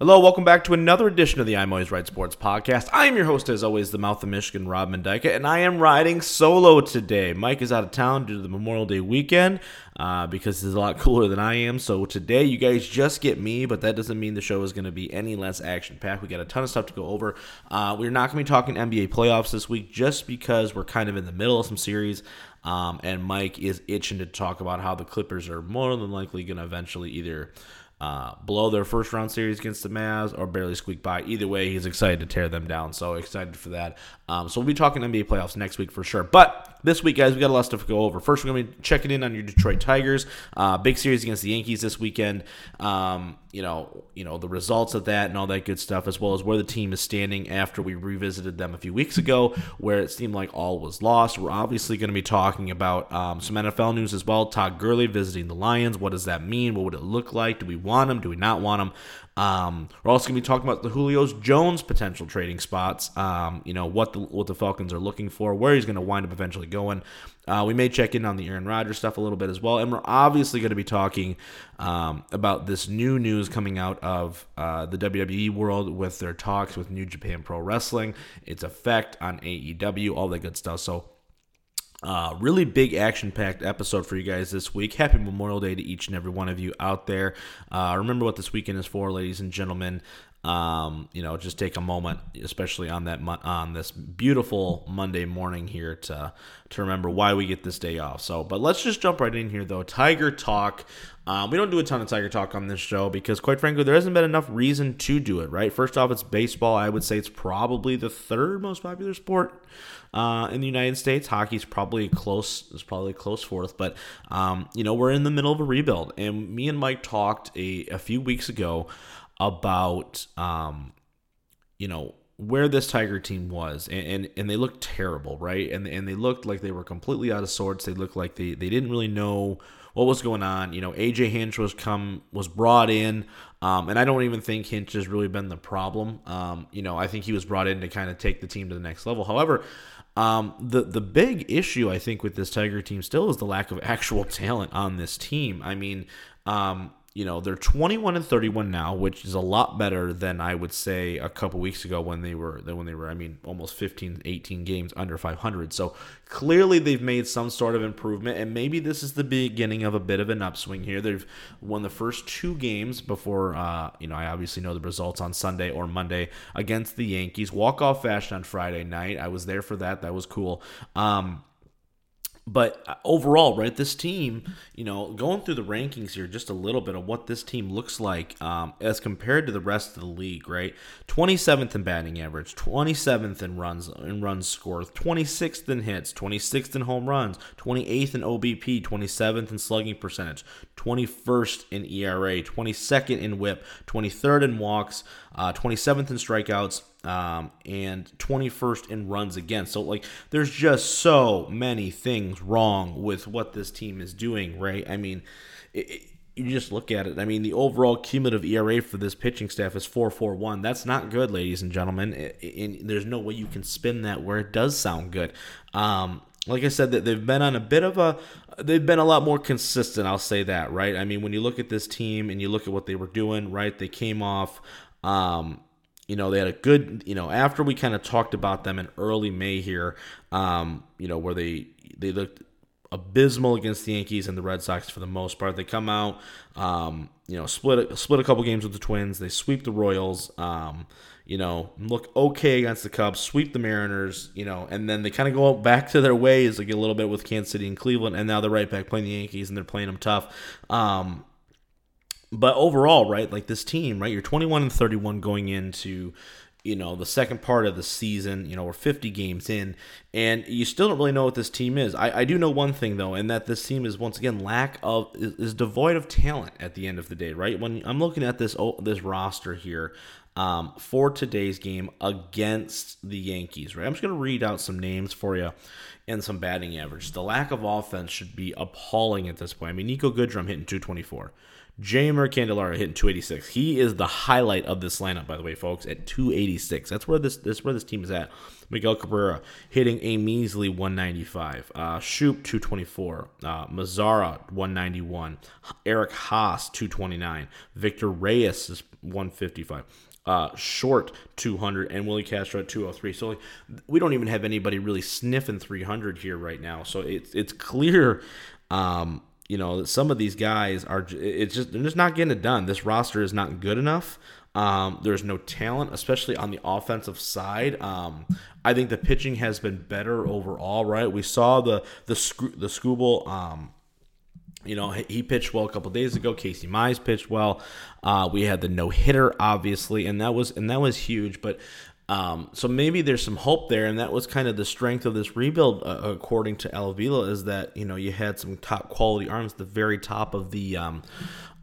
Hello, welcome back to another edition of the I'm Always Right Sports podcast. I am your host, as always, the mouth of Michigan, Rob Mendyka, and I am riding solo today. Mike is out of town due to the Memorial Day weekend uh, because he's a lot cooler than I am. So today, you guys just get me, but that doesn't mean the show is going to be any less action packed. We got a ton of stuff to go over. Uh, we're not going to be talking NBA playoffs this week just because we're kind of in the middle of some series. Um, and Mike is itching to talk about how the Clippers are more than likely going to eventually either uh, blow their first round series against the Mavs or barely squeak by. Either way, he's excited to tear them down. So excited for that. Um, so we'll be talking NBA playoffs next week for sure. But this week, guys, we got a lot of stuff to go over. First, we're going to be checking in on your Detroit Tigers. Uh, big series against the Yankees this weekend. Um, you know, you know the results of that and all that good stuff, as well as where the team is standing after we revisited them a few weeks ago, where it seemed like all was lost. We're obviously going to be talking about um, some NFL news as well. Todd Gurley visiting the Lions. What does that mean? What would it look like? Do we want him? Do we not want him? Um, we're also going to be talking about the Julio's Jones potential trading spots. Um, you know what the what the Falcons are looking for, where he's going to wind up eventually going. Uh, we may check in on the Aaron Rodgers stuff a little bit as well, and we're obviously going to be talking um, about this new news coming out of uh, the WWE world with their talks with New Japan Pro Wrestling, its effect on AEW, all that good stuff. So uh, really big action packed episode for you guys this week. Happy Memorial Day to each and every one of you out there. Uh, remember what this weekend is for, ladies and gentlemen. Um, you know, just take a moment, especially on that on this beautiful Monday morning here to to remember why we get this day off. So, but let's just jump right in here though. Tiger talk. Um, we don't do a ton of Tiger talk on this show because, quite frankly, there hasn't been enough reason to do it. Right? First off, it's baseball. I would say it's probably the third most popular sport uh, in the United States. Hockey's probably close. Is probably a close fourth, but um, you know we're in the middle of a rebuild, and me and Mike talked a, a few weeks ago about um, you know where this Tiger team was, and, and, and they looked terrible, right? And and they looked like they were completely out of sorts. They looked like they, they didn't really know what was going on. You know, AJ Hinch was come was brought in, um, and I don't even think Hinch has really been the problem. Um, you know, I think he was brought in to kind of take the team to the next level. However, um, the the big issue I think with this Tiger team still is the lack of actual talent on this team. I mean, um, you know they're 21 and 31 now which is a lot better than i would say a couple weeks ago when they were when they were i mean almost 15 18 games under 500 so clearly they've made some sort of improvement and maybe this is the beginning of a bit of an upswing here. They've won the first two games before uh, you know i obviously know the results on sunday or monday against the yankees. Walk off fashion on friday night. I was there for that. That was cool. Um, but uh, overall, right, this team, you know, going through the rankings here, just a little bit of what this team looks like um, as compared to the rest of the league, right? 27th in batting average, 27th in runs in runs scored, 26th in hits, 26th in home runs, 28th in OBP, 27th in slugging percentage, 21st in ERA, 22nd in WHIP, 23rd in walks, uh, 27th in strikeouts, um, and 21st in runs against. So, like, there's just so many things wrong with what this team is doing, right? I mean, it, it, you just look at it. I mean, the overall cumulative ERA for this pitching staff is 4.41. That's not good, ladies and gentlemen. And there's no way you can spin that where it does sound good. Um, like I said, that they've been on a bit of a, they've been a lot more consistent. I'll say that, right? I mean, when you look at this team and you look at what they were doing, right? They came off. Um, you know, they had a good, you know, after we kind of talked about them in early May here, um, you know, where they they looked abysmal against the Yankees and the Red Sox for the most part. They come out, um, you know, split split a couple games with the Twins. They sweep the Royals. Um, you know, look okay against the Cubs, sweep the Mariners, you know, and then they kind of go back to their ways like a little bit with Kansas City and Cleveland, and now they're right back playing the Yankees and they're playing them tough. Um, but overall, right, like this team, right, you're 21 and 31 going into you know the second part of the season you know we're 50 games in and you still don't really know what this team is. I, I do know one thing though and that this team is once again lack of is, is, devoid of talent at the end of the day right? When i'm looking at this oh, this roster here um, for today's game against the yankees right i'm just going to read out some names for you and some batting average. The lack of offense should be appalling at this point. I mean Niko Goodrum hitting 224 Jeimer Candelario hitting 286. He is the highlight of this lineup, by the way, folks, at 286. That's where this that's where this team is at. Miguel Cabrera hitting a measly 195. Uh, Schoop 224. Uh, Mazara 191. Eric Haase 229. Victor Reyes is 155 uh, short 200 and Willi Castro at 203. So like, we don't even have anybody really sniffing 300 here right now. So it's it's clear, um, you know, some of these guys are it's just they're just not getting it done. This roster is not good enough. Um, there's no talent, especially on the offensive side. Um, I think the pitching has been better overall. Right, we saw the the the Skubal um, you know, he pitched well a couple days ago. Casey Mize pitched well. Uh, we had the no hitter, obviously, and that was and that was huge. But um, so maybe there's some hope there, and that was kind of the strength of this rebuild, uh, according to Al Avila, is that you know you had some top quality arms at the very top of the um,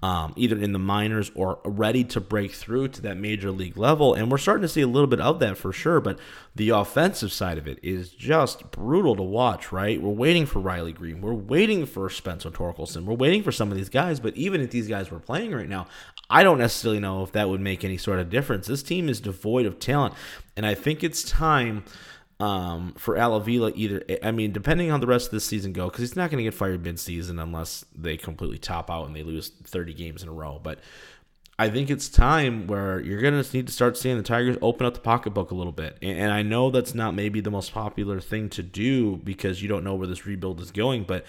um, either in the minors or ready to break through to that major league level. And we're starting to see a little bit of that for sure. But the offensive side of it is just brutal to watch, right? We're waiting for Riley Greene, We're waiting for Spencer Torkelson. We're waiting for some of these guys. But even if these guys were playing right now, I don't necessarily know if that would make any sort of difference. This team is devoid of talent. And I think it's time um, for Al Avila either. I mean, depending on the rest of the season go, because he's not going to get fired mid-season unless they completely top out and they lose 30 games in a row. But I think it's time where you're going to need to start seeing the Tigers open up the pocketbook a little bit. And, and I know that's not maybe the most popular thing to do because you don't know where this rebuild is going, but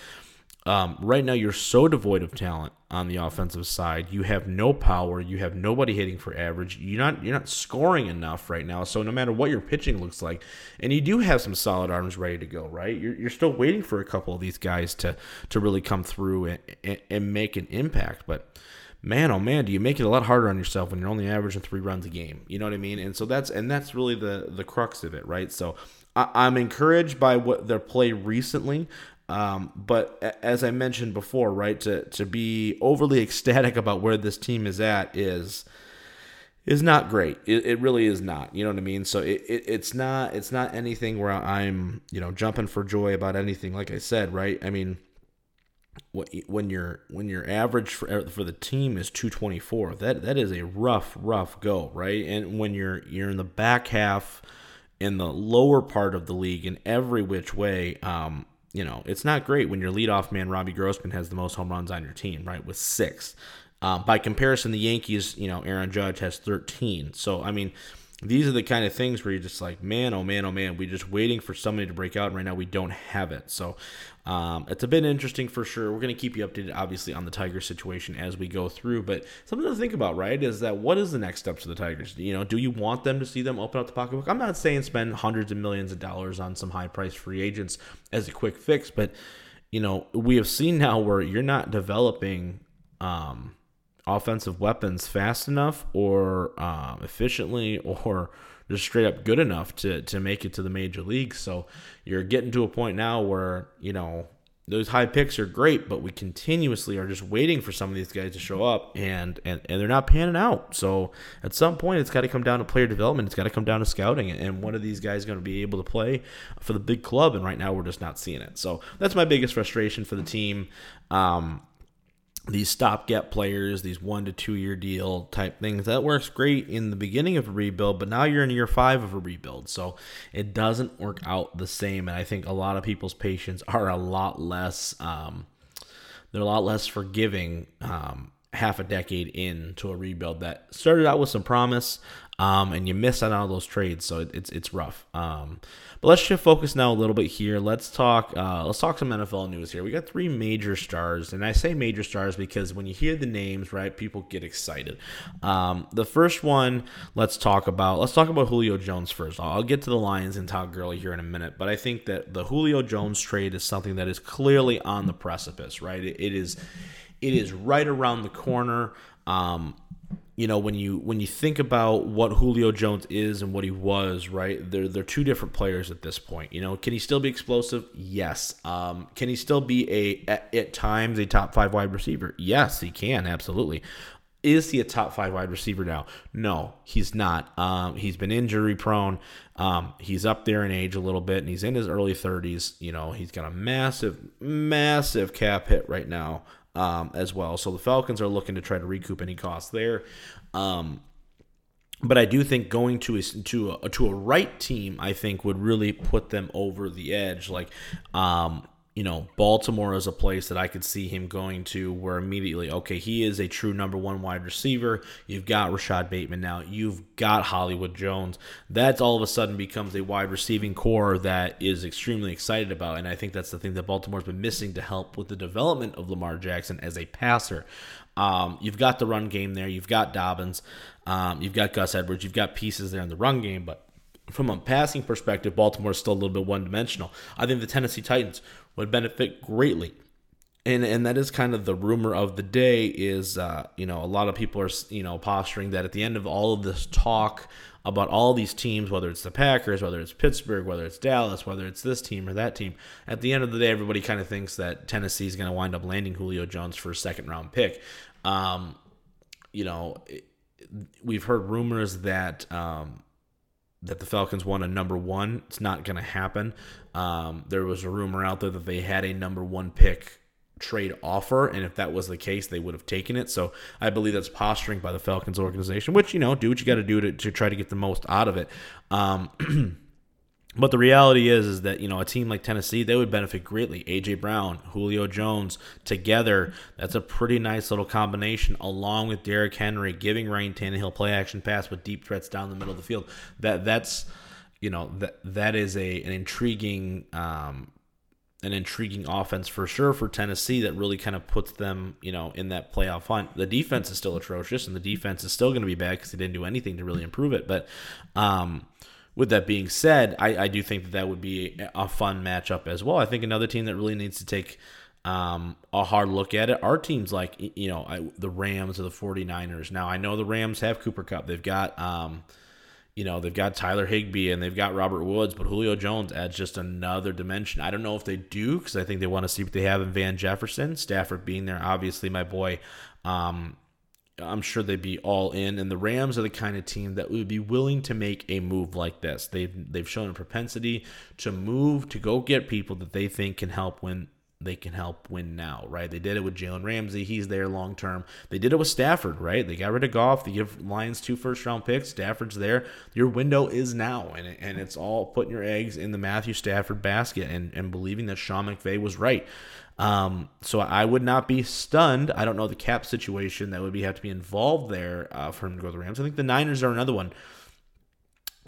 um, right now, you're so devoid of talent on the offensive side. You have no power. You have nobody hitting for average. You're not you're not scoring enough right now. So no matter what your pitching looks like, and you do have some solid arms ready to go, right? You're, you're still waiting for a couple of these guys to to really come through and, and, and make an impact. But man, oh man, do you make it a lot harder on yourself when you're only averaging three runs a game? You know what I mean? And so that's and that's really the the crux of it, right? So I'm encouraged by what their play recently. Um, but as I mentioned before, right, to to be overly ecstatic about where this team is at is is not great. It, it really is not. You know what I mean? So it, it it's not it's not anything where I'm you know jumping for joy about anything. Like I said, right? I mean, when your when your average for, for the team is 224, that that is a rough rough go, right? And when you're you're in the back half in the lower part of the league in every which way, um, you know, it's not great when your leadoff man Robbie Grossman has the most home runs on your team, right, with six. Um, by comparison, the Yankees, you know, Aaron Judge has 13. So, I mean, these are the kind of things where you're just like, man, oh man, oh man, we're just waiting for somebody to break out. And right now, we don't have it. So um, it's a bit interesting for sure. We're going to keep you updated, obviously, on the Tigers situation as we go through. But something to think about, right, is that what is the next steps for the Tigers? You know, do you want them to see them open up the pocketbook? I'm not saying spend hundreds of millions of dollars on some high price free agents as a quick fix, but you know, we have seen now where you're not developing. Um, offensive weapons fast enough or um, efficiently or just straight up good enough to to make it to the major leagues. So you're getting to a point now where you know those high picks are great, but we continuously are just waiting for some of these guys to show up, and and, and they're not panning out. So at some point, it's got to come down to player development. It's got to come down to scouting, and one of these guys going to be able to play for the big club. And right now, we're just not seeing it. So that's my biggest frustration for the team. Um, these stopgap players, these one to two year deal type things. That works great in the beginning of a rebuild, but now you're in year five of a rebuild. So it doesn't work out the same. And I think a lot of people's patience are a lot less, um, they're a lot less forgiving um, half a decade into a rebuild that started out with some promise, um, and you miss out on all those trades, so it, it's it's rough. Um, but let's shift focus now a little bit here. Let's talk. Uh, let's talk some NFL news here. We got three major stars, and I say major stars because when you hear the names, right, people get excited. Um, the first one, let's talk about. Let's talk about Julio Jones first. I'll, get to the Lions and Todd Gurley here in a minute, but I think that the Julio Jones trade is something that is clearly on the precipice. Right, it, it is. It is right around the corner. Um, you know when you when you think about what Julio Jones is and what he was, right? They're they're two different players at this point. You know, can he still be explosive? Yes. Um, can he still be a at, at times a top five wide receiver? Yes, he can absolutely. Is he a top five wide receiver now? No, he's not. Um, he's been injury prone. Um, he's up there in age a little bit, and he's in his early 30s. You know, he's got a massive, massive cap hit right now um, as well. So the Falcons are looking to try to recoup any costs there. Um, but I do think going to a to a to a right team, I think would really put them over the edge. Like, um, you know, Baltimore is a place that I could see him going to where immediately, okay, he is a true number one wide receiver. You've got Rashod Bateman now. You've got Hollywood Jones. That all of a sudden becomes a wide receiving corps that is extremely excited about. And I think that's the thing that Baltimore's been missing to help with the development of Lamar Jackson as a passer. Um, you've got the run game there. You've got Dobbins. Um, you've got Gus Edwards. You've got pieces there in the run game. But from a passing perspective, Baltimore is still a little bit one dimensional. I think the Tennessee Titans would benefit greatly. And, and that is kind of the rumor of the day is uh, you know a lot of people are you know posturing that at the end of all of this talk about all these teams whether it's the Packers whether it's Pittsburgh whether it's Dallas whether it's this team or that team at the end of the day everybody kind of thinks that Tennessee is going to wind up landing Julio Jones for a second round pick um, you know we've heard rumors that um, that the Falcons want a number one. It's not going to happen. Um, there was a rumor out there that they had a number one pick trade offer, and if that was the case, they would have taken it. So I believe that's posturing by the Falcons organization, which you know, do what you got to do to try to get the most out of it. Um, But the reality is, is that you know a team like Tennessee they would benefit greatly. AJ Brown, Julio Jones together, that's a pretty nice little combination. Along with Derrick Henry, giving Ryan Tannehill play action pass with deep threats down the middle of the field. That that's you know that that is a an intriguing um, an intriguing offense for sure for Tennessee that really kind of puts them, you know, in that playoff hunt. The defense is still atrocious, and the defense is still going to be bad because they didn't do anything to really improve it. But um, with that being said, I, I do think that that would be a fun matchup as well. I think another team that really needs to take um, a hard look at it are teams like, you know, I, the Rams or the 49ers. Now, I know the Rams have Cooper Kupp. They've got, um, you know, they've got Tyler Higbee and they've got Robert Woods, but Julio Jones adds just another dimension. I don't know if they do because I think they want to see what they have in Van Jefferson. Stafford being there, obviously, my boy. Um, I'm sure they'd be all in. And the Rams are the kind of team that would be willing to make a move like this. They've they've shown a propensity to move to go get people that they think can help win they can help win now, right? They did it with Jalen Ramsey. He's there long term. They did it with Stafford, right? They got rid of Goff. They give Lions two first round picks. Stafford's there. Your window is now, and, and it's all putting your eggs in the Matthew Stafford basket and, and believing that Sean McVay was right. Um, so I would not be stunned. I don't know the cap situation that would be have to be involved there uh, for him to go to the Rams. I think the Niners are another one.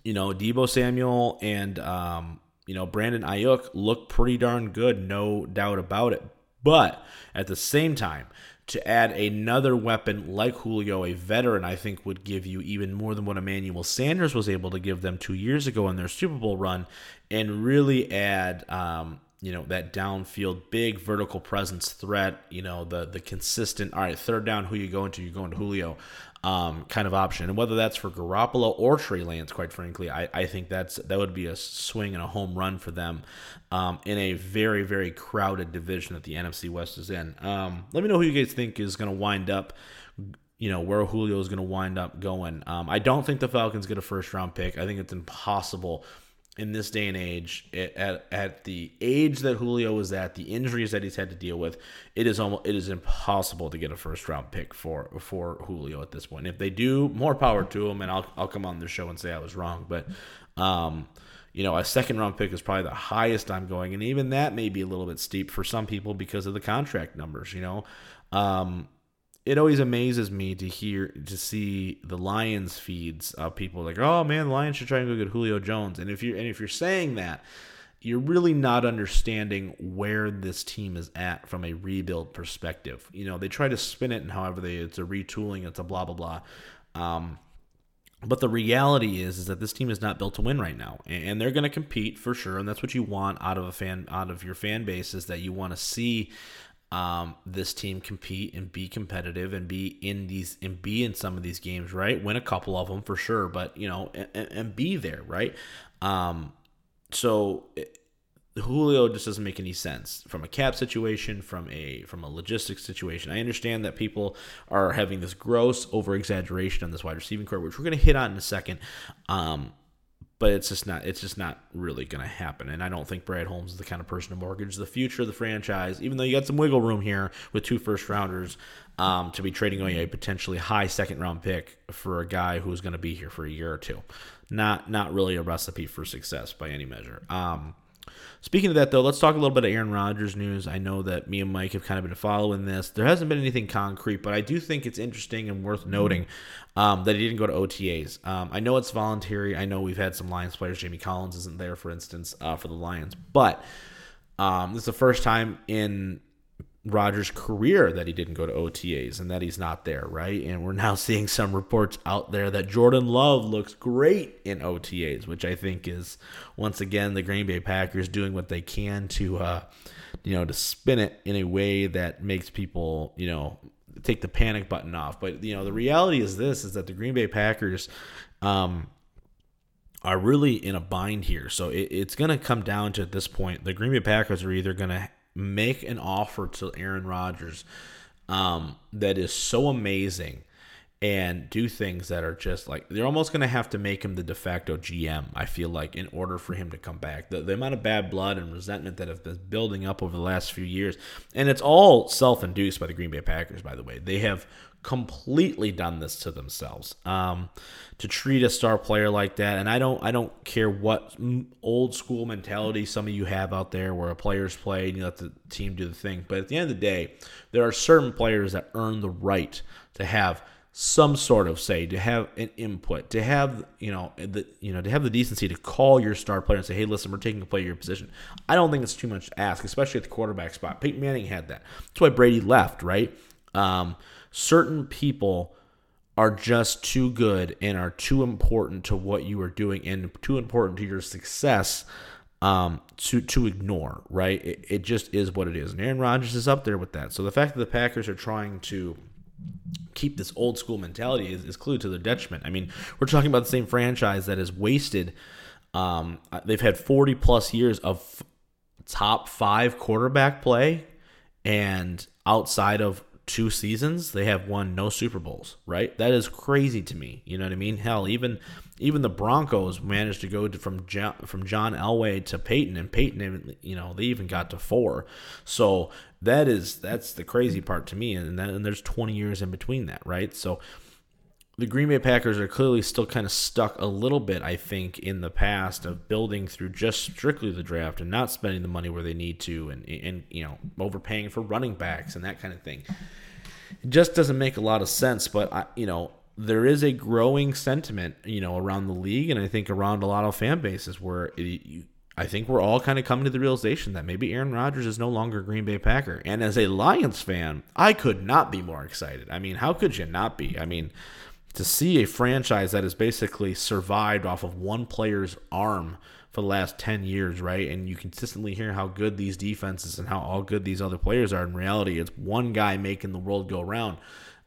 You know, Deebo Samuel and um, you know Brandon Aiyuk look pretty darn good, no doubt about it. But at the same time, to add another weapon like Julio, a veteran, I think would give you even more than what Emmanuel Sanders was able to give them two years ago in their Super Bowl run, and really add um, you know that downfield big vertical presence threat you know the the consistent all right third down who you going to? You're going to Julio um, kind of option. And whether that's for Garoppolo or Trey Lance quite frankly I, I think that's that would be a swing and a home run for them um, in a very very crowded division that the NFC West is in. Um, let me know who you guys think is going to wind up you know where Julio is going to wind up going. Um, I don't think the Falcons get a first round pick. I think it's impossible in this day and age, at, at the age that Julio was at, the injuries that he's had to deal with, it is almost it is impossible to get a first round pick for for Julio at this point. If they do, more power to him, and I'll I'll come on the show and say I was wrong. But um, you know, a second round pick is probably the highest I'm going, and even that may be a little bit steep for some people because of the contract numbers. You know, um, it always amazes me to hear to see the Lions feeds of people like, oh man, the Lions should try and go get Julio Jones. And if you're and if you're saying that, you're really not understanding where this team is at from a rebuild perspective. You know, they try to spin it and however they it's a retooling, it's a blah blah blah. Um, but the reality is, is that this team is not built to win right now, and they're going to compete for sure, and that's what you want out of a fan, out of your fan base, is that you want to see um, this team compete and be competitive and be in these and be in some of these games, right? Win a couple of them for sure, but you know, and, and be there, right? Um, so it, Julio just doesn't make any sense from a cap situation, from a from a logistics situation. I understand that people are having this gross over exaggeration on this wide receiving corps, which we're going to hit on in a second. Um, but it's just not it's just not really going to happen. And I don't think Brad Holmes is the kind of person to mortgage the future of the franchise, even though you got some wiggle room here with two first rounders um, to be trading away a potentially high second round pick for a guy who's going to be here for a year or two. Not not really a recipe for success by any measure. Um, Speaking of that, though, let's talk a little bit of Aaron Rodgers news. I know that me and Mike have kind of been following this. There hasn't been anything concrete, but I do think it's interesting and worth noting um, that he didn't go to OTAs. Um, I know it's voluntary. I know we've had some Lions players. Jamie Collins isn't there, for instance, uh, for the Lions. But um, this is the first time in Rodgers' career that he didn't go to OTAs and that he's not there, right? And we're now seeing some reports out there that Jordan Love looks great in OTAs, which I think is once again the Green Bay Packers doing what they can to, uh, you know, to spin it in a way that makes people, you know, take the panic button off. But you know, the reality is this: is that the Green Bay Packers. Um, are really in a bind here. So it, it's going to come down to at this point, the Green Bay Packers are either going to make an offer to Aaron Rodgers um, that is so amazing and do things that are just like they're almost going to have to make him the de facto GM. I feel like in order for him to come back, the, the amount of bad blood and resentment that have been building up over the last few years, and it's all self-induced by the Green Bay Packers. By the way, they have completely done this to themselves um, to treat a star player like that. And I don't I don't care what old school mentality some of you have out there where a player's play and you let the team do the thing. But at the end of the day, there are certain players that earn the right to have some sort of say, to have an input, to have you know the you know to have the decency to call your star player and say, "Hey, listen, we're taking a play your position." I don't think it's too much to ask, especially at the quarterback spot. Peyton Manning had that. That's why Brady left, right? Um, certain people are just too good and are too important to what you are doing and too important to your success um, to to ignore, right? It, it just is what it is. And Aaron Rodgers is up there with that. So the fact that the Packers are trying to keep this old school mentality is, is clearly to their detriment. I mean, we're talking about the same franchise that has wasted. Um, they've had 40 plus years of top five quarterback play, and outside of two seasons they have won no Super Bowls, right? That is crazy to me. You know what I mean? Hell, even even the Broncos managed to go to, from John, from John Elway to Peyton, and Peyton, even, you know, they even got to four. So that is that's the crazy part to me, and then and there's 20 years in between that, right? So the Green Bay Packers are clearly still kind of stuck a little bit, I think, in the past of building through just strictly the draft and not spending the money where they need to, and and you know overpaying for running backs and that kind of thing. It just doesn't make a lot of sense. But I, you know, there is a growing sentiment, you know, around the league, and I think around a lot of fan bases where it, you, I think we're all kind of coming to the realization that maybe Aaron Rodgers is no longer a Green Bay Packer. And as a Lions fan, I could not be more excited. I mean, how could you not be? I mean, to see a franchise that has basically survived off of one player's arm for the last 10 years, right? And you consistently hear how good these defenses and how all good these other players are. In reality, it's one guy making the world go round.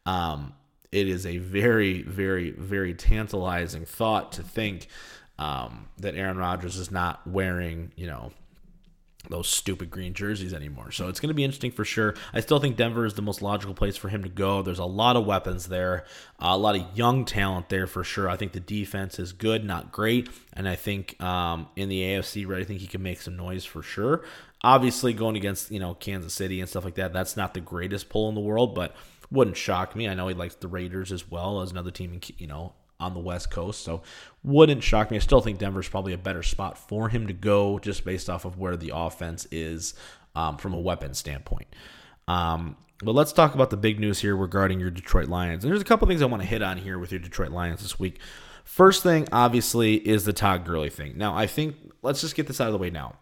Um, it is a very, very, very tantalizing thought to think um, that Aaron Rodgers is not wearing, you know, those stupid green jerseys anymore. So it's going to be interesting for sure. I still think Denver is the most logical place for him to go. There's a lot of weapons there, a lot of young talent there for sure. I think the defense is good, not great, and I think um, in the AFC, right, I think he can make some noise for sure. Obviously, going against you know Kansas City and stuff like that, that's not the greatest pull in the world, but wouldn't shock me. I know he likes the Raiders as well as another team, you know, on the West Coast. So wouldn't shock me. I still think Denver's probably a better spot for him to go just based off of where the offense is um, from a weapon standpoint. Um, but let's talk about the big news here regarding your Detroit Lions. And there's a couple things I want to hit on here with your Detroit Lions this week. First thing, obviously, is the Todd Gurley thing. Now, I think let's just get this out of the way now.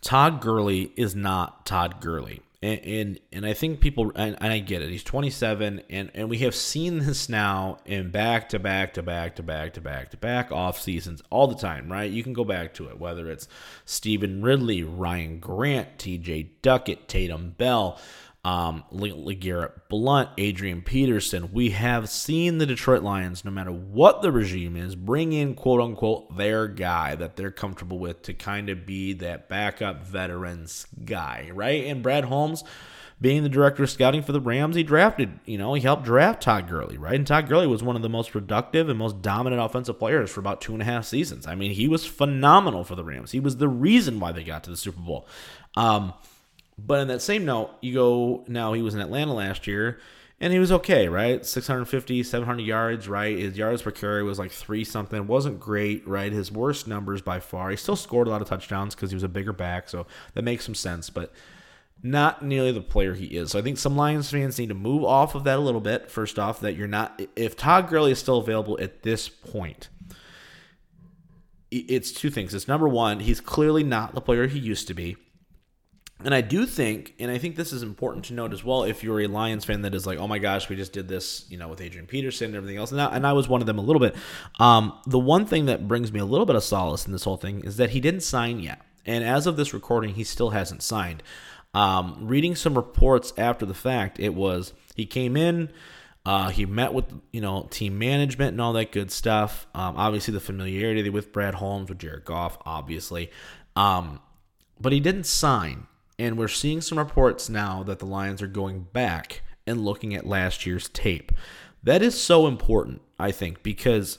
Todd Gurley is not Todd Gurley and and, and I think people and, and, I get it. He's 27, and and we have seen this now in back to back to back to back to back to back off seasons all the time, right? You can go back to it, whether it's Stevan Ridley, Ryan Grant, T.J. Duckett, Tatum Bell um, LeGarrette Blunt, Adrian Peterson. We have seen the Detroit Lions, no matter what the regime is, bring in quote unquote their guy that they're comfortable with to kind of be that backup veterans guy, right? And Brad Holmes, being the director of scouting for the Rams, he drafted, you know, he helped draft Todd Gurley, right? And Todd Gurley was one of the most productive and most dominant offensive players for about two and a half seasons. I mean, he was phenomenal for the Rams. He was the reason why they got to the Super Bowl. Um, but in that same note, you go now he was in Atlanta last year and he was okay, right? 650, 700 yards, right? His yards per carry was like three something. Wasn't great, right? His worst numbers by far. He still scored a lot of touchdowns because he was a bigger back, so that makes some sense, but not nearly the player he is. So I think some Lions fans need to move off of that a little bit. First off, that you're not, if Todd Gurley is still available at this point, it's two things. It's number one, he's clearly not the player he used to be. And I do think, and I think this is important to note as well, if you're a Lions fan that is like, oh my gosh, we just did this, you know, with Adrian Peterson and everything else, and I, and I was one of them a little bit. Um, the one thing that brings me a little bit of solace in this whole thing is that he didn't sign yet, and as of this recording, he still hasn't signed. Um, reading some reports after the fact, it was he came in, uh, he met with you know team management and all that good stuff. Um, obviously, the familiarity with Brad Holmes with Jared Goff, obviously, um, but he didn't sign. And we're seeing some reports now that the Lions are going back and looking at last year's tape. That is so important, I think, because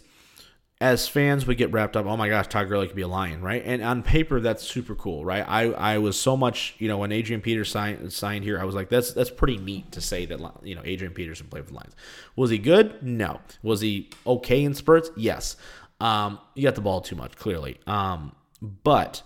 as fans we get wrapped up, oh my gosh, Todd Gurley could be a Lion, right? And on paper, that's super cool, right? I, I was so much, you know, when Adrian Peters signed, signed here, I was like, that's that's pretty neat to say that, you know, Adrian Peterson played for the Lions. Was he good? No. Was he okay in spurts? Yes. Um, you got the ball too much, clearly. Um, but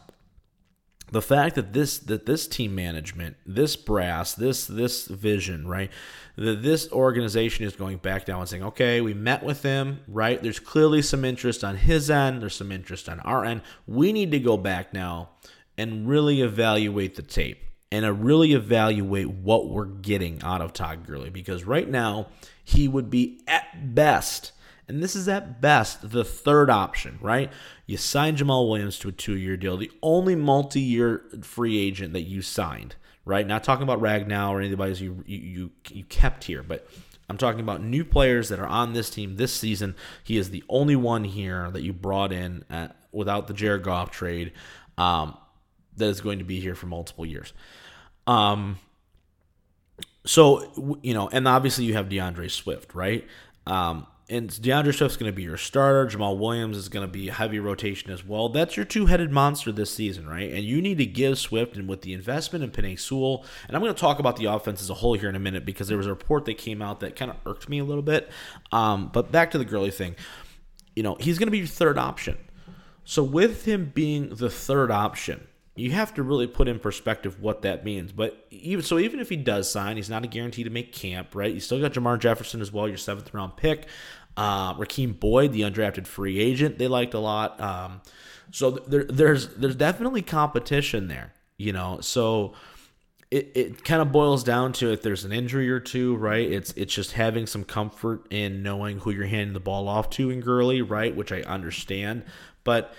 the fact that this that this team management, this brass, this this vision, right, that this organization is going back down and saying, okay, we met with him, right? There's clearly some interest on his end. There's some interest on our end. We need to go back now and really evaluate the tape and uh, really evaluate what we're getting out of Todd Gurley because right now he would be at best and this is at best the third option, right? You signed Jamaal Williams to a two year deal, the only multi year free agent that you signed, right? Not talking about Ragnow or anybody you, you, you kept here, but I'm talking about new players that are on this team this season. He is the only one here that you brought in at, without the Jared Goff trade um, that is going to be here for multiple years. Um, so, you know, and obviously you have DeAndre Swift, right? Um, and DeAndre Swift's going to be your starter. Jamaal Williams is going to be heavy rotation as well. That's your two-headed monster this season, right? And you need to give Swift and with the investment in Penei Sewell, and I'm going to talk about the offense as a whole here in a minute because there was a report that came out that kind of irked me a little bit. Um, but back to the Gurley thing, you know, he's going to be your third option. So with him being the third option, you have to really put in perspective what that means. But even so, even if he does sign, he's not a guarantee to make camp, right? You still got Jermar Jefferson as well, your seventh round pick. Uh, Rakeem Boyd, the undrafted free agent, they liked a lot. Um, so there, there's there's definitely competition there, you know. So it, it kind of boils down to if there's an injury or two, right? It's it's just having some comfort in knowing who you're handing the ball off to in Gurley, right? Which I understand, but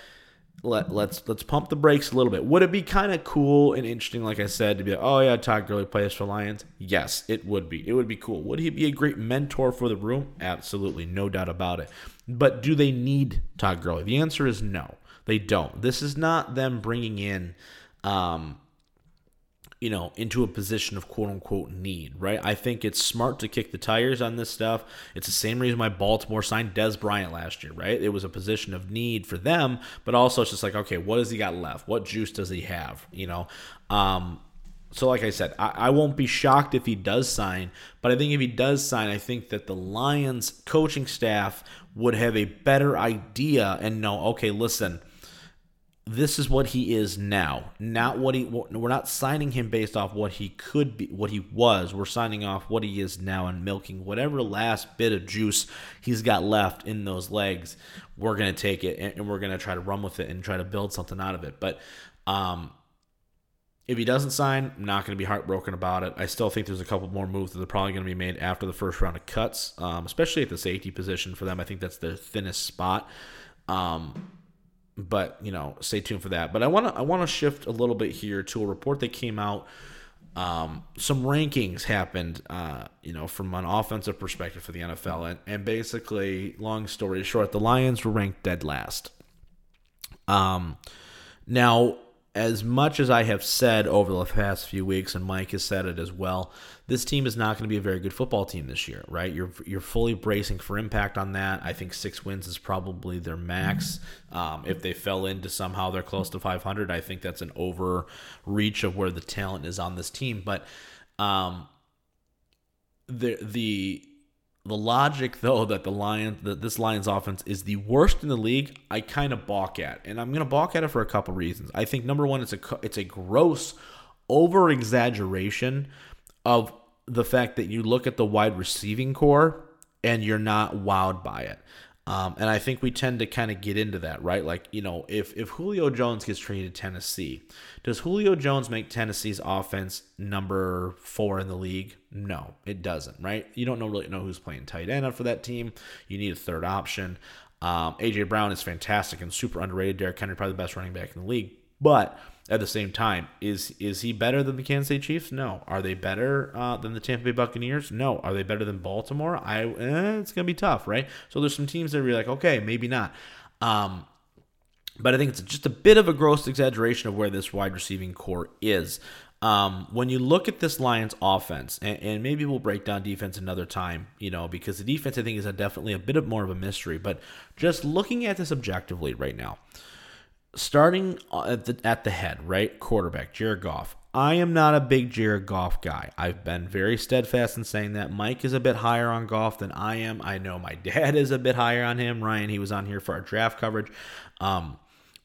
let let's let's pump the brakes a little bit. Would it be kind of cool and interesting, like I said, to be like, oh yeah, Todd Gurley plays for Lions? Yes, it would be. It would be cool. Would he be a great mentor for the room? Absolutely, no doubt about it. But do they need Todd Gurley? The answer is no, they don't. This is not them bringing in um, you know, into a position of quote unquote need, right? I think it's smart to kick the tires on this stuff. It's the same reason why Baltimore signed Dez Bryant last year, right? It was a position of need for them, but also it's just like, okay, what has he got left? What juice does he have? You know? Um, so like I said, I, I won't be shocked if he does sign, but I think if he does sign, I think that the Lions coaching staff would have a better idea and know, okay, listen, this is what he is now not what he we're not signing him based off what he could be what he was we're signing off what he is now and milking whatever last bit of juice he's got left in those legs we're to take it and we're to try to run with it and try to build something out of it but um if he doesn't sign, I'm not to be heartbroken about it. I still think there's a couple more moves that are probably to be made after the first round of cuts, um, especially at the safety position for them. I think that's the thinnest spot. Um, but you know, stay tuned for that. But I want to I want to shift a little bit here to a report that came out. Um, some rankings happened, uh, you know, from an offensive perspective for the NFL, and, and basically, long story short, the Lions were ranked dead last. Um, now as much as I have said over the past few weeks, and Mike has said it as well, this team is not going to be a very good football team this year, right? You're you're fully bracing for impact on that. I think six wins is probably their max. Um, if they fell into somehow they're close to 500, I think that's an overreach of where the talent is on this team. But um, the the the logic, though, that the Lions, that this Lions offense is the worst in the league, I kind of balk at, and I'm going to balk at it for a couple reasons. I think number one, it's a it's a gross over exaggeration of the fact that you look at the wide receiving corps and you're not wowed by it. Um, and I think we tend to kind of get into that, right? Like, you know, if, if Julio Jones gets traded to Tennessee, does Julio Jones make Tennessee's offense number four in the league? No, it doesn't, right? You don't know, really know who's playing tight end for that team. You need a third option. Um, AJ Brown is fantastic and super underrated. Derrick Henry, probably the best running back in the league. But at the same time, is is he better than the Kansas City Chiefs? No. Are they better uh, than the Tampa Bay Buccaneers? No. Are they better than Baltimore? I eh, it's gonna be tough, right? So there's some teams that are like, okay, maybe not. Um, but I think it's just a bit of a gross exaggeration of where this wide receiving corps is. Um, when you look at this Lions offense, and, and, maybe we'll break down defense another time, you know, because the defense I think is a definitely a bit of more of a mystery. But just looking at this objectively right now, starting at the, at the head, right? Quarterback, Jared Goff. I am not a big Jared Goff guy. I've been very steadfast in saying that. Mike is a bit higher on Goff than I am. I know my dad is a bit higher on him. Ryan, he was on here for our draft coverage. Um,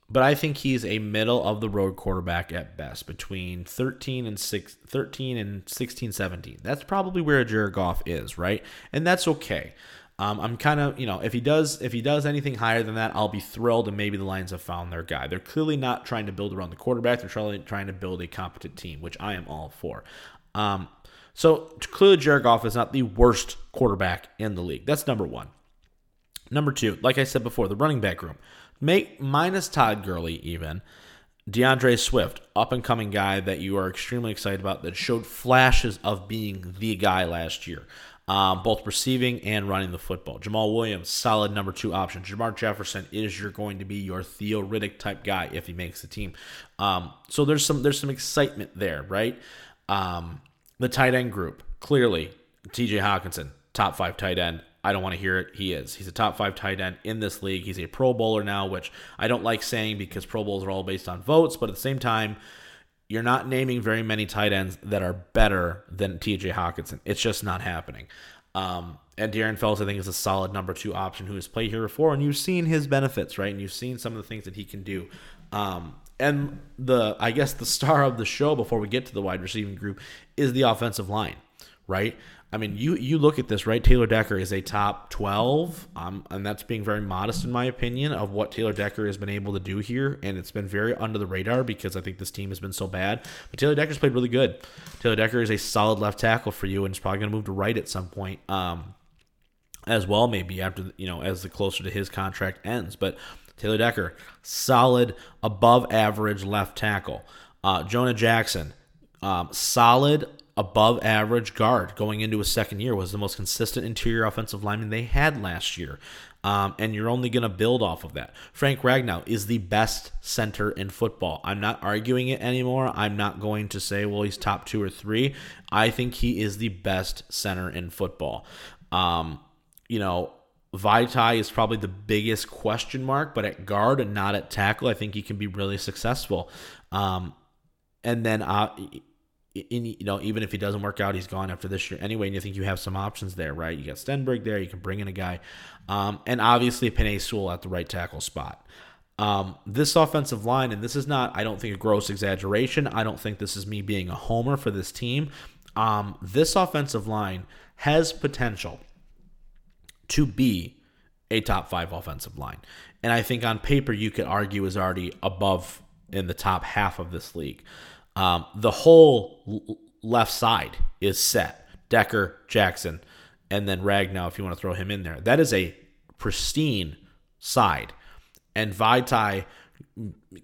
but I think he's a middle of the road quarterback at best, between 13 and 6, 13 and 16, 17. That's probably where Jared Goff is, right? And that's okay. Um, I'm kind of, you know, if he does if he does anything higher than that, I'll be thrilled, and maybe the Lions have found their guy. They're clearly not trying to build around the quarterback; they're trying trying to build a competent team, which I am all for. Um, so clearly, Jared Goff is not the worst quarterback in the league. That's number one. Number two, like I said before, the running back room, make minus Todd Gurley even. DeAndre Swift, up and coming guy that you are extremely excited about, that showed flashes of being the guy last year um, both receiving and running the football. Jamaal Williams, solid number two option. Jermar Jefferson is you're going to be your Theo Riddick type guy if he makes the team. Um, so there's some there's some excitement there, right? Um, the tight end group clearly T.J. Hockenson, top five tight end. I don't want to hear it. He is. He's a top five tight end in this league. He's a Pro Bowler now, which I don't like saying because Pro Bowls are all based on votes, but at the same time you're not naming very many tight ends that are better than TJ Hockenson. It's just not happening. Um, and Darren Fells, I think, is a solid number two option who has played here before, and you've seen his benefits, right? And you've seen some of the things that he can do. Um, and the, I guess, the star of the show before we get to the wide receiving group is the offensive line, right? I mean, you you look at this, right? Taylor Decker is a top 12, um, and that's being very modest in my opinion of what Taylor Decker has been able to do here, and it's been very under the radar because I think this team has been so bad. But Taylor Decker's played really good. Taylor Decker is a solid left tackle for you, and is probably going to move to right at some point, um, as well, maybe after you know as the closer to his contract ends. But Taylor Decker, solid, above average left tackle. Uh, Jonah Jackson, um, solid above average guard going into his second year, was the most consistent interior offensive lineman they had last year. Um, and you're only going to build off of that. Frank Ragnow is the best center in football. I'm not arguing it anymore. I'm not going to say, well, he's top two or three. I think he is the best center in football. Um, you know, Vaitai is probably the biggest question mark, but at guard and not at tackle, I think he can be really successful. Um, and then uh, in, you know, even if he doesn't work out, he's gone after this year anyway. And you think you have some options there, right? You got Stenberg there. You can bring in a guy, um, and obviously Penei Sewell at the right tackle spot. Um, this offensive line, and this is not, I don't think, a gross exaggeration. I don't think this is me being a homer for this team. Um, this offensive line has potential to be a top five offensive line, and I think on paper you could argue is already above in the top half of this league. Um, the whole left side is set. Decker, Jackson, and then Ragnow if you want to throw him in there. That is a pristine side. And Vaitai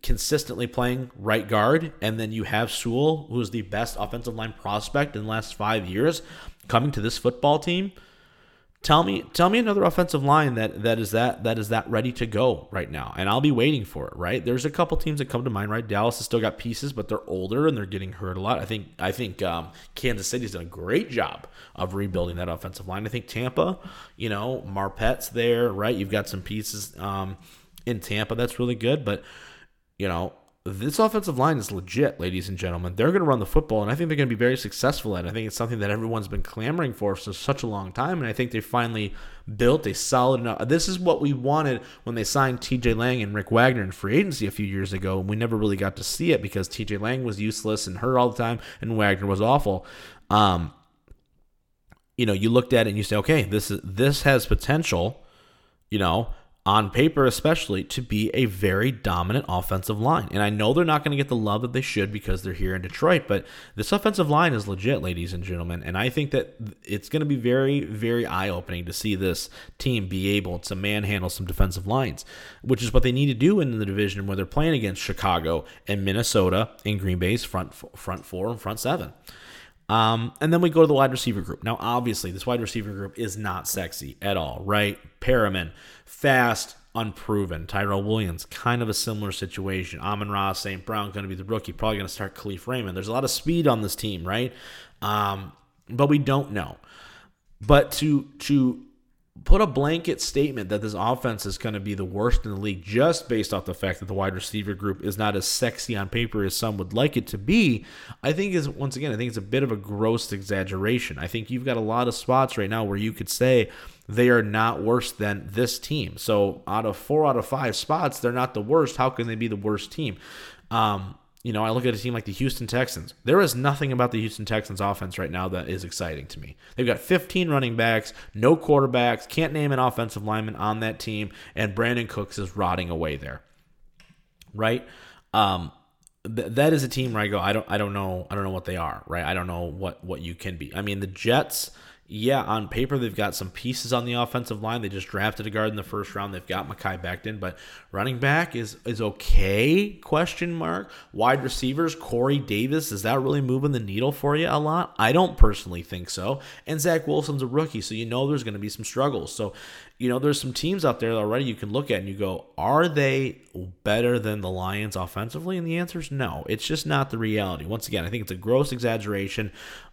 consistently playing right guard, and then you have Sewell, who is the best offensive line prospect in the last five years, coming to this football team. Tell me, tell me another offensive line that that is that that is that ready to go right now, and I'll be waiting for it. Right? There's a couple teams that come to mind. Right? Dallas has still got pieces, but they're older and they're getting hurt a lot. I think I think um, Kansas City's done a great job of rebuilding that offensive line. I think Tampa, you know, Marpet's there. Right? You've got some pieces um, in Tampa that's really good, but you know, this offensive line is legit, ladies and gentlemen. They're going to run the football, and I think they're going to be very successful at it. I think it's something that everyone's been clamoring for for such a long time, and I think they finally built a solid enough. This is what we wanted when they signed TJ Lang and Rick Wagner in free agency a few years ago, and we never really got to see it because TJ Lang was useless and hurt all the time, and Wagner was awful. Um, you know, you looked at it and you say, okay, this is this has potential. You know, on paper especially, to be a very dominant offensive line. And I know they're not going to get the love that they should because they're here in Detroit, but this offensive line is legit, ladies and gentlemen. And I think that it's going to be very, very eye opening to see this team be able to manhandle some defensive lines, which is what they need to do in the division where they're playing against Chicago and Minnesota and Green Bay's front front four and front seven. Um, and then we go to the wide receiver group. Now, obviously, this wide receiver group is not sexy at all, right? Perriman, fast, unproven. Tyrell Williams, kind of a similar situation. Amon-Ra, St. Brown, going to be the rookie, probably going to start Kalif Raymond. There's a lot of speed on this team, right? Um, but we don't know. But to to put a blanket statement that this offense is going to be the worst in the league just based off the fact that the wide receiver group is not as sexy on paper as some would like it to be, I think is once again, I think it's a bit of a gross exaggeration. I think you've got a lot of spots right now where you could say they are not worse than this team. So out of four out of five spots, they're not the worst. How can they be the worst team? Um, you know, I look at a team like the Houston Texans. There is nothing about the Houston Texans offense right now that is exciting to me. They've got 15 running backs, no quarterbacks, can't name an offensive lineman on that team, and Brandin Cooks is rotting away there. Right? Um, th- that is a team where I go, I don't, I don't know, I don't know what they are. Right? I don't know what what you can be. I mean, the Jets yeah, on paper they've got some pieces on the offensive line. They just drafted a guard in the first round. They've got Mekhi Becton, but running back is is okay? Question mark. Wide receivers, Corey Davis, is that really moving the needle for you a lot? I don't personally think so. And Zach Wilson's a rookie, so you know there's going to be some struggles. So, you know, there's some teams out there already you can look at and you go, are they better than the Lions offensively? And the answer is no. It's just not the reality. Once again, I think it's a gross exaggeration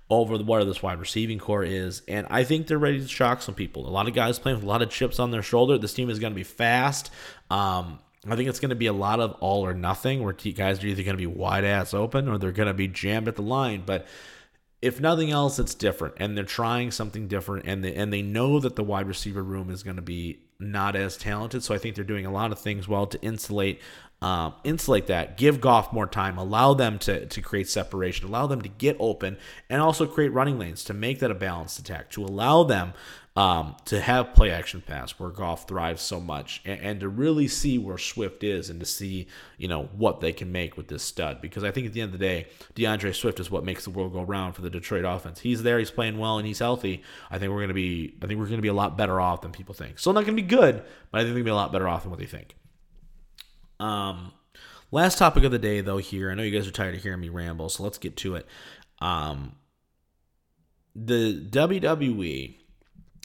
over the what this wide receiving corps is. And I think they're ready to shock some people. A lot of guys playing with a lot of chips on their shoulder. This team is going to be fast. Um, I think it's going to be a lot of all or nothing where guys are either going to be wide ass open or they're going to be jammed at the line. But if nothing else, it's different, and they're trying something different, and they and they know that the wide receiver room is going to be not as talented. So I think they're doing a lot of things well to insulate um, insulate that, give Goff more time, allow them to, to create separation, allow them to get open, and also create running lanes to make that a balanced attack, to allow them um, to have play action pass where Goff thrives so much, and, and, to really see where Swift is and to see you know what they can make with this stud. Because I think at the end of the day, D'Andre Swift is what makes the world go round for the Detroit offense. He's there, he's playing well, and he's healthy. I think we're gonna be, I think we're gonna be a lot better off than people think. Still not gonna be good, but I think we're gonna be a lot better off than what they think. Um, last topic of the day, though, here. I know you guys are tired of hearing me ramble, so let's get to it. Um, the WWE,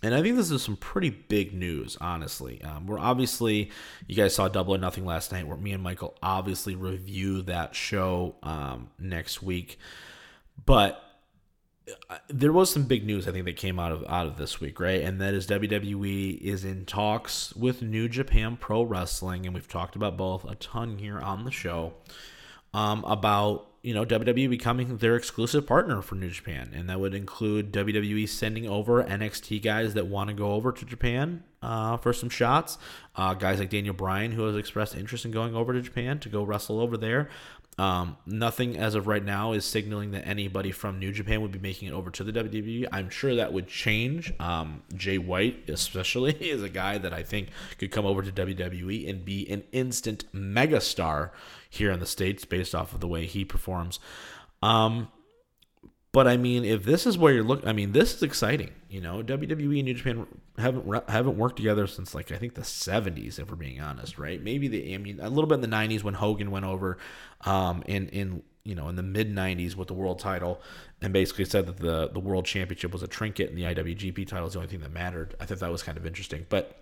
and I think this is some pretty big news, honestly. Um, we're obviously, you guys saw Double or Nothing last night, where me and Michael obviously review that show um, next week. But there was some big news I think that came out of out of this week, right? And that is WWE is in talks with New Japan Pro Wrestling, and we've talked about both a ton here on the show um, about you know WWE becoming their exclusive partner for New Japan, and that would include WWE sending over NXT guys that want to go over to Japan uh, for some shots. Uh, guys like Daniel Bryan, who has expressed interest in going over to Japan to go wrestle over there. Um, nothing as of right now is signaling that anybody from New Japan would be making it over to the WWE. I'm sure that would change. Um, Jay White, especially, is a guy that I think could come over to WWE and be an instant megastar here in the States based off of the way he performs. Um, but I mean, if this is where you're looking, I mean, this is exciting. You know, WWE and New Japan haven't haven't worked together since like I think the 70s, if we're being honest, right? Maybe the I mean a little bit in the 90s when Hogan went over, um, in in you know in the mid 90s with the world title and basically said that the the world championship was a trinket and the IWGP title is the only thing that mattered. I thought that was kind of interesting, but.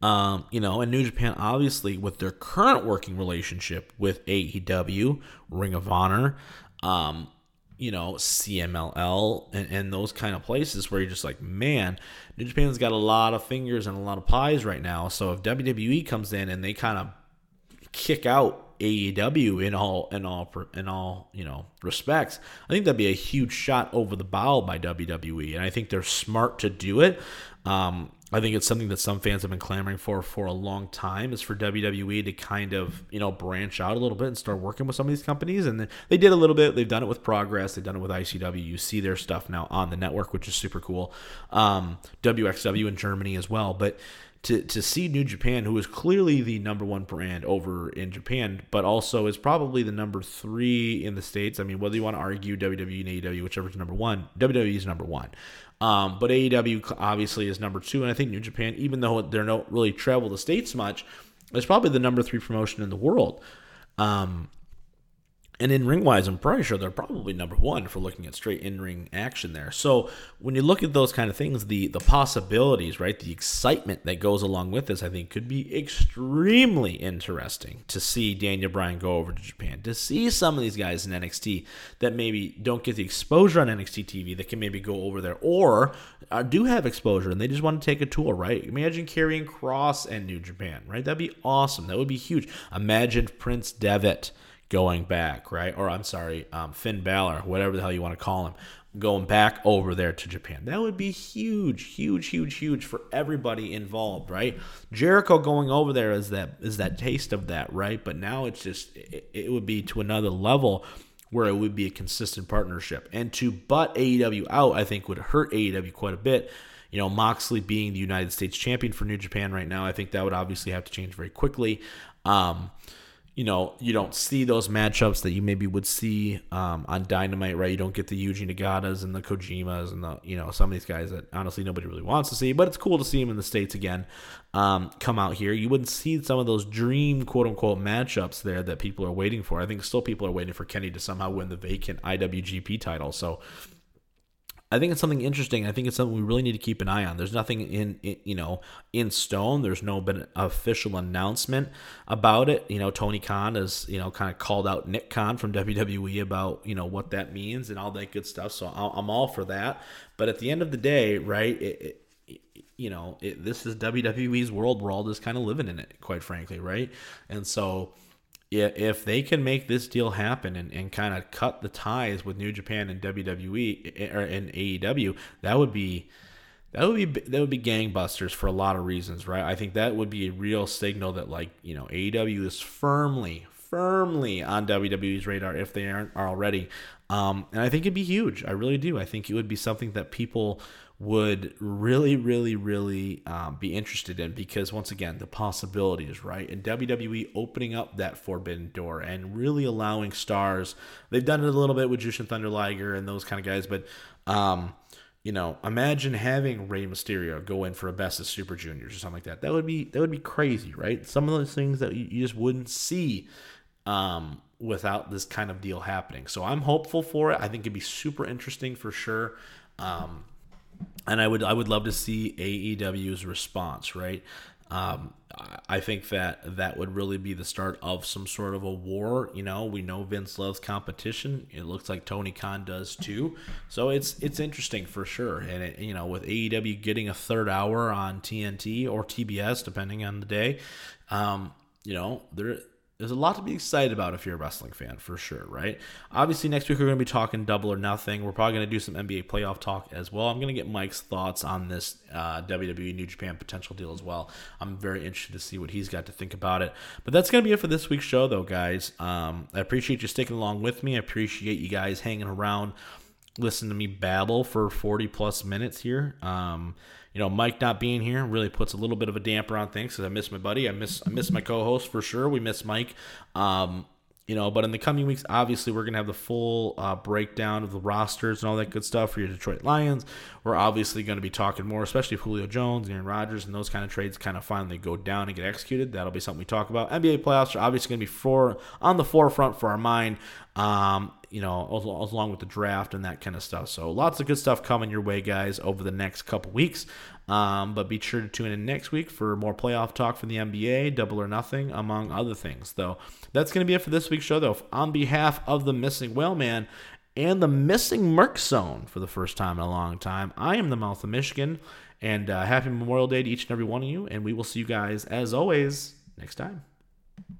Um, you know, and New Japan obviously with their current working relationship with AEW, Ring of Honor, um, you know, CMLL and, and those kind of places where you're just like, man, New Japan's got a lot of fingers and a lot of pies right now. So if WWE comes in and they kind of kick out AEW in all in all in all you know respects. I think that'd be a huge shot over the bow by WWE, and I think they're smart to do it. Um, I think it's something that some fans have been clamoring for for a long time is for WWE to kind of you know branch out a little bit and start working with some of these companies, and they did a little bit. They've done it with Progress. They've done it with ICW. You see their stuff now on the network, which is super cool. Um, WXW in Germany as well, but to, to see New Japan, who is clearly the number one brand over in Japan, but also is probably the number three in the States. I mean, whether you want to argue WWE and AEW, is number one, WWE is number one. Um, but AEW obviously is number two. And I think New Japan, even though they don't really travel the States much, is probably the number three promotion in the world. Um, and in ring wise, I'm pretty sure they're probably number one for looking at straight in ring action there. So when you look at those kind of things, the the possibilities, right, the excitement that goes along with this, I think could be extremely interesting to see Daniel Bryan go over to Japan, to see some of these guys in NXT that maybe don't get the exposure on NXT TV that can maybe go over there, or uh, do have exposure and they just want to take a tour, right? Imagine Karrion Kross and New Japan, right? That'd be awesome. That would be huge. Imagine Prince Devitt going back, right? Or I'm sorry, um, Finn Balor, whatever the hell you want to call him, going back over there to Japan. That would be huge, huge, huge, huge for everybody involved, right? Jericho going over there is that is that taste of that, right? But now it's just it, it would be to another level where it would be a consistent partnership. And to butt AEW out, I think would hurt AEW quite a bit. You know, Moxley being the United States champion for New Japan right now, I think that would obviously have to change very quickly. Um, you know, you don't see those matchups that you maybe would see um, on Dynamite, right? You don't get the Yuji Nagatas and the Kojimas and the, you know, some of these guys that honestly nobody really wants to see, but it's cool to see them in the States again um, come out here. You wouldn't see some of those dream, quote unquote, matchups there that people are waiting for. I think still people are waiting for Kenny to somehow win the vacant IWGP title. So I think it's something interesting. I think it's something we really need to keep an eye on. There's nothing in, in, you know in stone. There's no been official announcement about it. You know, Tony Khan has you know kind of called out Nick Khan from WWE about you know what that means and all that good stuff. So I'm all for that. But at the end of the day, right? It, it, you know, it, this is WWE's world. We're all just kind of living in it, quite frankly, right? And so if they can make this deal happen and, and kind of cut the ties with New Japan and WWE or in AEW, that would be that would be that would be gangbusters for a lot of reasons, right? I think that would be a real signal that like you know AEW is firmly firmly on WWE's radar if they aren't already, um, and I think it'd be huge. I really do. I think it would be something that people would really, really, really um, be interested in because once again, the possibilities, right? And WWE opening up that forbidden door and really allowing stars. They've done it a little bit with Jushin Thunder Liger and those kind of guys, but um, you know, imagine having Rey Mysterio go in for a Best of Super Juniors or something like that. That would be that would be crazy, right? Some of those things that you, you just wouldn't see um, without this kind of deal happening. So I'm hopeful for it. I think it'd be super interesting for sure. Um, and I would I would love to see AEW's response, right? Um, I think that that would really be the start of some sort of a war. You know, we know Vince loves competition. It looks like Tony Khan does too. So it's it's interesting for sure. And it, you know, with AEW getting a third hour on TNT or TBS, depending on the day, um, you know, there there's a lot to be excited about if you're a wrestling fan, for sure, right? Obviously, next week we're going to be talking double or nothing. We're probably going to do some NBA playoff talk as well. I'm going to get Mike's thoughts on this uh, WWE New Japan potential deal as well. I'm very interested to see what he's got to think about it. But that's going to be it for this week's show, though, guys. Um, I appreciate you sticking along with me. I appreciate you guys hanging around, listening to me babble for 40 plus minutes here. Um, you know, Mike not being here really puts a little bit of a damper on things because I miss my buddy. I miss I miss my co-host for sure. We miss Mike. Um, you know, but in the coming weeks, obviously, we're going to have the full uh, breakdown of the rosters and all that good stuff for your Detroit Lions. We're obviously going to be talking more, especially if Julio Jones, Aaron Rodgers, and those kind of trades kind of finally go down and get executed. That'll be something we talk about. NBA playoffs are obviously going to be for on the forefront for our mind. Um, you know, along with the draft and that kind of stuff. So lots of good stuff coming your way, guys, over the next couple weeks. Um, but be sure to tune in next week for more playoff talk from the NBA, double or nothing, among other things. Though that's going to be it for this week's show. Though, on behalf of the missing whaleman and the missing Merc Zone for the first time in a long time, I am the mouth of Michigan, and uh, happy Memorial Day to each and every one of you. And we will see you guys as always next time.